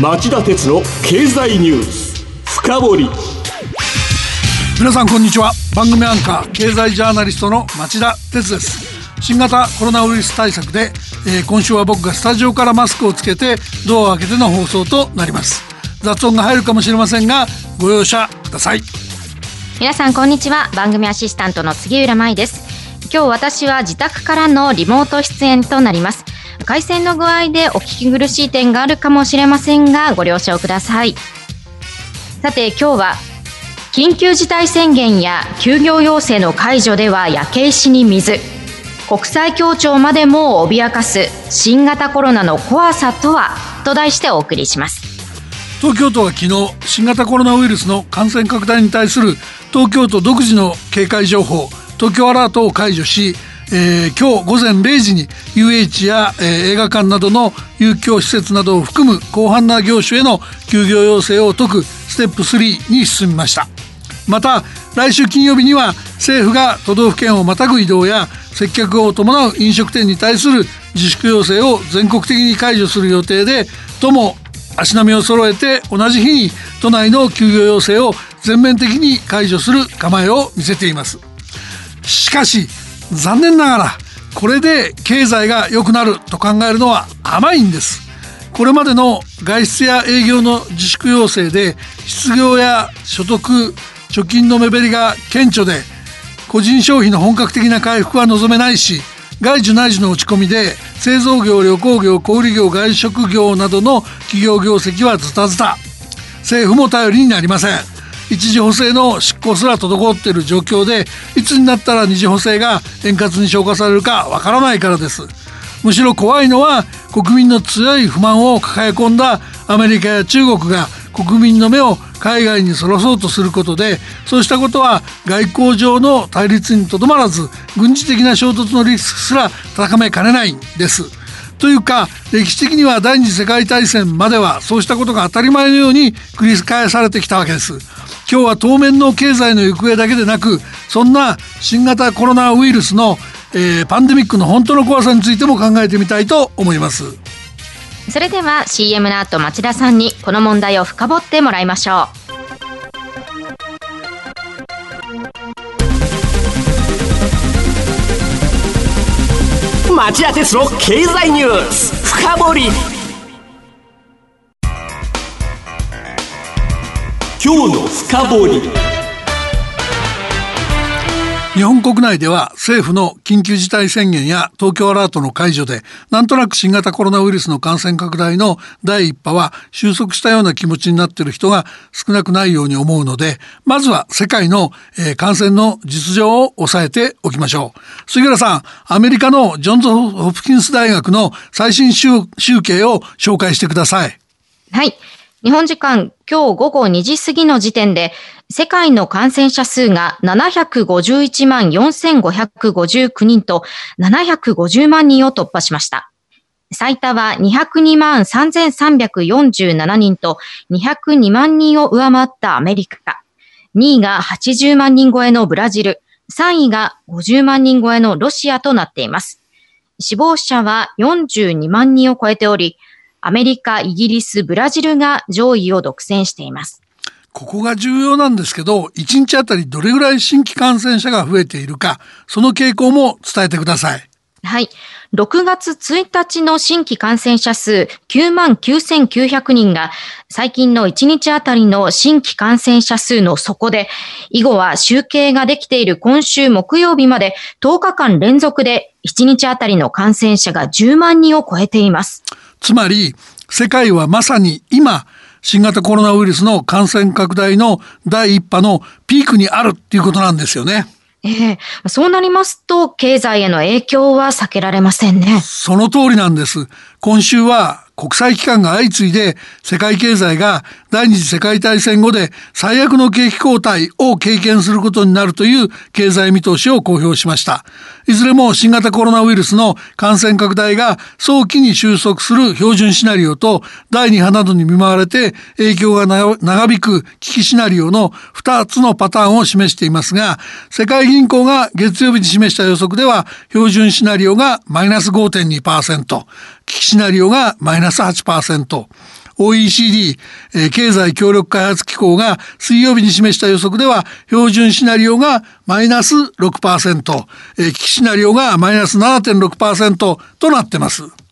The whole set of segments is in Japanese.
町田鉄の経済ニュース深掘り。皆さんこんにちは。番組アンカー経済ジャーナリストの町田鉄です。新型コロナウイルス対策で、えー、今週は僕がスタジオからマスクをつけてドアを開けての放送となります。雑音が入るかもしれませんがご容赦ください。皆さんこんにちは。番組アシスタントの杉浦舞です。今日私は自宅からのリモート出演となります回線の具合でお聞き苦しい点があるかもしれませんがご了承ください。さて今日は緊急事態宣言や休業要請の解除では焼け石に水。国際協調までも脅かす新型コロナの怖さとはと題してお送りします。東京都は昨日新型コロナウイルスの感染拡大に対する東京都独自の警戒情報東京アラートを解除しえー、今日午前0時に UH や、えー、映画館などの遊興施設などを含む広範な業種への休業要請を解くステップ3に進みました。また来週金曜日には政府が都道府県をまたぐ移動や接客を伴う飲食店に対する自粛要請を全国的に解除する予定で都も足並みを揃えて同じ日に都内の休業要請を全面的に解除する構えを見せています。しかし残念ながらこれで経済が良くなると考えるのは甘いんです。これまでの外出や営業の自粛要請で失業や所得貯金の目減りが顕著で個人消費の本格的な回復は望めないし外需内需の落ち込みで製造業旅行業小売業外食業などの企業業績はズタズタ。政府も頼りになりません。一次補正の執行すら滞っている状況でいつになったら二次補正が円滑に消化されるかわからないからですむしろ怖いのは国民の強い不満を抱え込んだアメリカや中国が国民の目を海外にそらそうとすることでそうしたことは外交上の対立にとどまらず軍事的な衝突のリスクすら高めかねないんです。というか歴史的には第二次世界大戦まではそうしたことが当たり前のように繰り返されてきたわけです。今日は当面の経済の行方だけでなくそんな新型コロナウイルスの、えー、パンデミックの本当の怖さについても考えてみたいと思いますそれでは CM の後町田さんにこの問題を深掘ってもらいましょう町田鉄の経済ニュース。深掘り。今日の深掘り。日本国内では政府の緊急事態宣言や東京アラートの解除でなんとなく新型コロナウイルスの感染拡大の第一波は収束したような気持ちになっている人が少なくないように思うのでまずは世界の、感染の実情を押さえておきましょう。杉浦さんアメリカのジョンズ・ホプキンス大学の最新集計を紹介してください。はい。日本時間今日午後2時過ぎの時点で、世界の感染者数が751万4559人と750万人を突破しました。最多は202万3347人と202万人を上回ったアメリカ。2位が80万人超えのブラジル。3位が50万人超えのロシアとなっています。死亡者は42万人を超えており、アメリカ、イギリス、ブラジルが上位を独占しています。ここが重要なんですけど、1日あたりどれぐらい新規感染者が増えているか、その傾向も伝えてください。はい。6月1日の新規感染者数9万9900人が最近の1日あたりの新規感染者数の底で、以後は集計ができている今週木曜日まで10日間連続で1日あたりの感染者が10万人を超えています。つまり世界はまさに今新型コロナウイルスの感染拡大の第一波のピークにあるっていうことなんですよね。ええそうなりますと経済への影響は避けられませんね。その通りなんです。今週は国際機関が相次いで世界経済が第二次世界大戦後で最悪の景気後退を経験することになるという経済見通しを公表しました。いずれも新型コロナウイルスの感染拡大が早期に収束する標準シナリオと第2波などに見舞われて影響が長引く危機シナリオの2つのパターンを示していますが、世界銀行が月曜日に示した予測では標準シナリオがマイナス5.2%、危機シナリオがマイナス8%、OECD、えー、経済協力開発機構が水曜日に示した予測では標準シナリオがマイナス6%、えー、危機シナリオがマイナス7.6%となってます。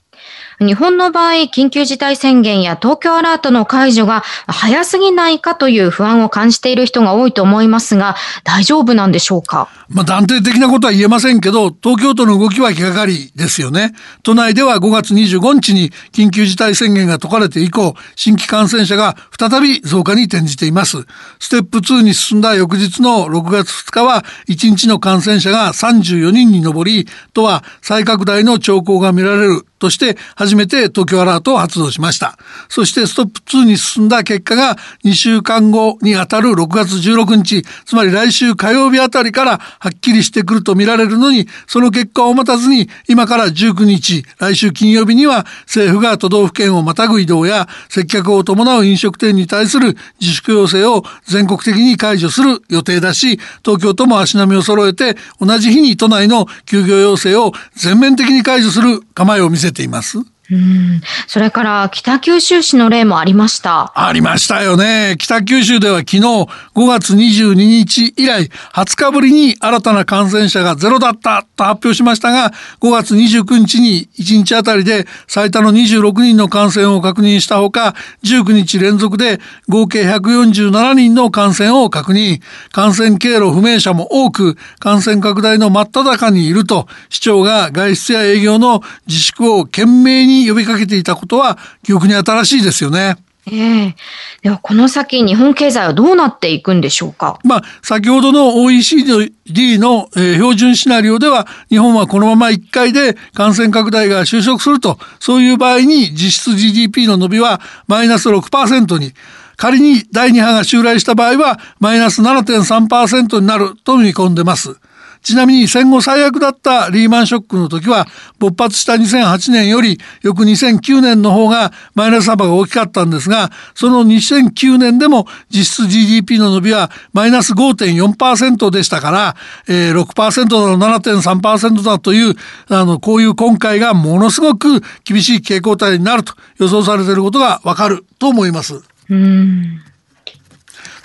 日本の場合、緊急事態宣言や東京アラートの解除が早すぎないかという不安を感じている人が多いと思いますが、大丈夫なんでしょうか？まあ断定的なことは言えませんけど、東京都の動きは気がかりですよね。都内では5月25日に緊急事態宣言が解かれて以降、新規感染者が再び増加に転じています。ステップ2に進んだ翌日の6月2日は、1日の感染者が34人に上り、都は再拡大の兆候が見られるとして初初めて東京アラートを発動しました。そしてストップ2に進んだ結果が2週間後にあたる6月16日、つまり来週火曜日あたりからはっきりしてくると見られるのに、その結果を待たずに今から19日、来週金曜日には政府が都道府県をまたぐ移動や接客を伴う飲食店に対する自粛要請を全国的に解除する予定だし、東京都も足並みを揃えて同じ日に都内の休業要請を全面的に解除する構えを見せています。うん。それから北九州市の例もありました。ありましたよね。北九州では昨日5月22日以来20日ぶりに新たな感染者がゼロだったと発表しましたが、5月29日に1日あたりで最多の26人の感染を確認したほか、19日連続で合計147人の感染を確認。感染経路不明者も多く、感染拡大の真っ只中にいると、市長が外出や営業の自粛を懸命に呼びかけていたことは記憶に新しいですよね。ええではこの先日本経済はどうなっていくんでしょうか？まあ先ほどの OECD の、えー、標準シナリオでは日本はこのまま1回で感染拡大が収束するとそういう場合に実質 GDP の伸びはマイナス6%に仮に第2波が襲来した場合はマイナス7.3%になると見込んでます。ちなみに戦後最悪だったリーマンショックの時は勃発した2008年より翌2009年の方がマイナス幅が大きかったんですがその2009年でも実質 GDP の伸びはマイナス5.4%でしたから、えー、6%だの7.3%だというあのこういう今回がものすごく厳しい傾向体になると予想されていることがわかると思います。うん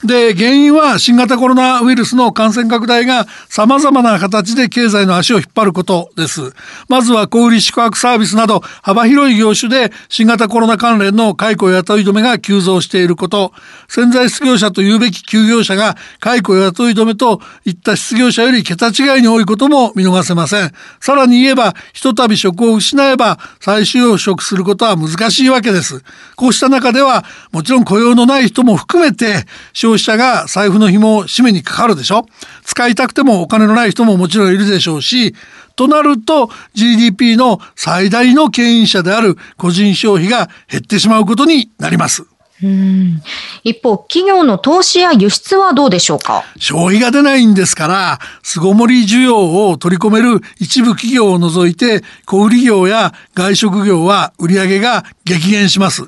で、原因は新型コロナウイルスの感染拡大が様々な形で経済の足を引っ張ることです。まずは小売宿泊サービスなど幅広い業種で新型コロナ関連の解雇雇い止めが急増していること、潜在失業者と言うべき休業者が解雇雇い止めといった失業者より桁違いに多いことも見逃せません。さらに言えば、ひとたび職を失えば再就職することは難しいわけです。こうした中では、もちろん雇用のない人も含めて、消費者が財布の紐を締めにかかるでしょ？使いたくてもお金のない人ももちろんいるでしょうし、となると GDP の最大の牽引者である個人消費が減ってしまうことになります。うん一方、企業の投資や輸出はどうでしょうか？消費が出ないんですから、巣ごもり需要を取り込める一部企業を除いて、小売業や外食業は売上が激減します。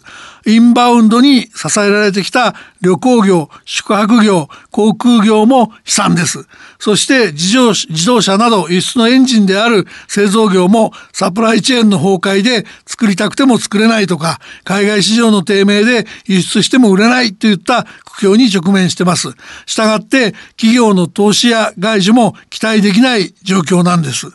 インバウンドに支えられてきた旅行業、宿泊業、航空業も悲惨です。そして自動自動車など輸出のエンジンである製造業もサプライチェーンの崩壊で作りたくても作れないとか、海外市場の低迷で輸出しても売れないといった苦境に直面してます。したがって企業の投資や外需も期待できない状況なんです。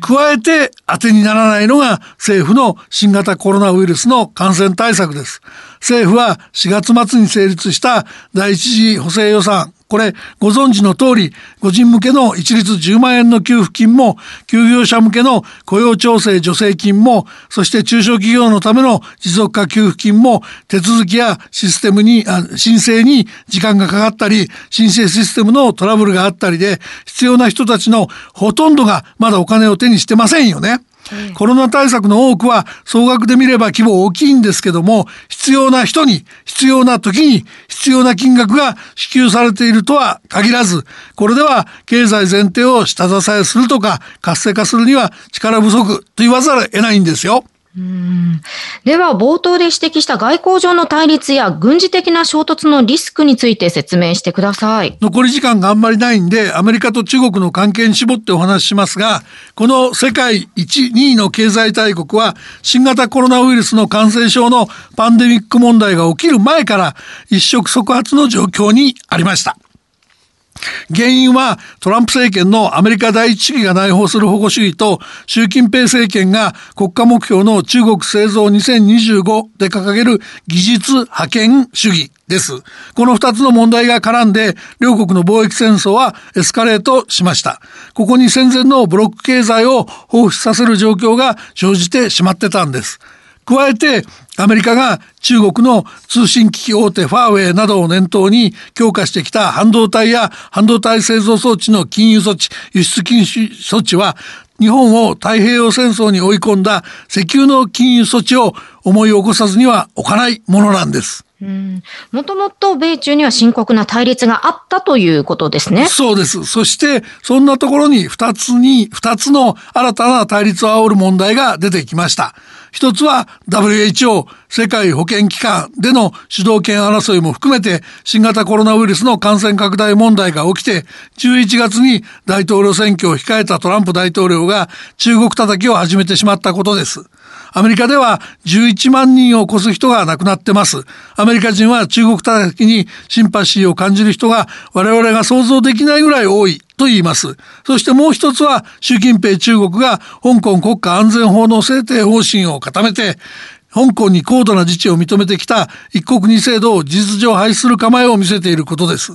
加えて当てにならないのが政府の新型コロナウイルスの感染対策です。政府は4月末に成立した第一次補正予算これご存知の通り個人向けの一律10万円の給付金も休業者向けの雇用調整助成金もそして中小企業のための持続化給付金も手続きやシステムにあ申請に時間がかかったり申請システムのトラブルがあったりで必要な人たちのほとんどがまだお金を手にしてませんよね。コロナ対策の多くは総額で見れば規模大きいんですけども必要な人に必要な時に必要な金額が支給されているとは限らずこれでは経済前提を下支えするとか活性化するには力不足と言わざるを得ないんですよ。うんでは冒頭で指摘した外交上の対立や軍事的な衝突のリスクについて説明してください残り時間があんまりないんでアメリカと中国の関係に絞ってお話ししますがこの世界1、2位の経済大国は新型コロナウイルスの感染症のパンデミック問題が起きる前から一触即発の状況にありました。原因はトランプ政権のアメリカ第一主義が内包する保護主義と習近平政権が国家目標の中国製造2025で掲げる技術派遣主義です。この二つの問題が絡んで両国の貿易戦争はエスカレートしました。ここに戦前のブロック経済を放出させる状況が生じてしまってたんです。加えてアメリカが中国の通信機器大手ファーウェイなどを念頭に強化してきた半導体や半導体製造装置の禁輸措置、輸出禁止措置は日本を太平洋戦争に追い込んだ石油の禁輸措置を思い起こさずには置かないものなんです。もともと米中には深刻な対立があったということですね。そうです。そして、そんなところに二つに、二つの新たな対立を煽る問題が出てきました。一つは WHO 世界保健機関での主導権争いも含めて新型コロナウイルスの感染拡大問題が起きて11月に大統領選挙を控えたトランプ大統領が中国叩きを始めてしまったことです。アメリカでは11万人を超す人が亡くなってます。アメリカ人は中国叩きにシンパシーを感じる人が我々が想像できないぐらい多いと言います。そしてもう一つは習近平中国が香港国家安全法の制定方針を固めて香港に高度な自治を認めてきた一国二制度を事実上廃止する構えを見せていることです。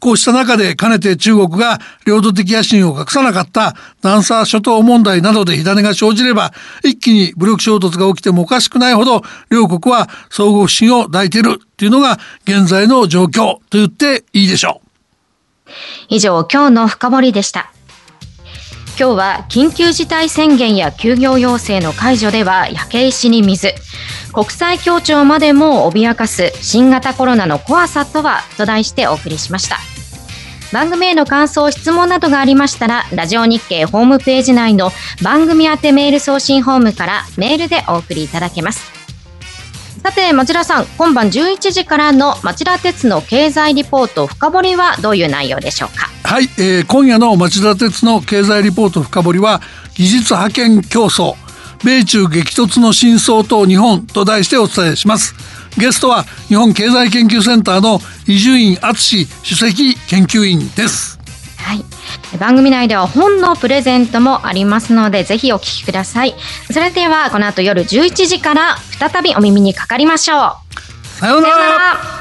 こうした中でかねて中国が領土的野心を隠さなかった南沙諸島問題などで火種が生じれば一気に武力衝突が起きてもおかしくないほど両国は相互不信を抱いているというのが現在の状況と言っていいでしょう。以上、今日の深掘りでした。今日は緊急事態宣言や休業要請の解除では焼け石に水。国際協調までも脅かす新型コロナの怖さとはと題してお送りしました。番組への感想、質問などがありましたら、ラジオ日経ホームページ内の番組宛てメール送信ホームからメールでお送りいただけます。さて、町田さん、今晩11時からの町田鉄の経済リポート深掘りはどういう内容でしょうか？はい、えー、今夜の町田鉄の経済リポート深掘りは、技術派遣競争、米中激突の真相と日本と題してお伝えします。ゲストは日本経済研究センターの伊集院敦首席研究員です。はい。番組内では本のプレゼントもありますので、ぜひお聞きください。それでは、この後夜11時から再びお耳にかかりましょう。さようなら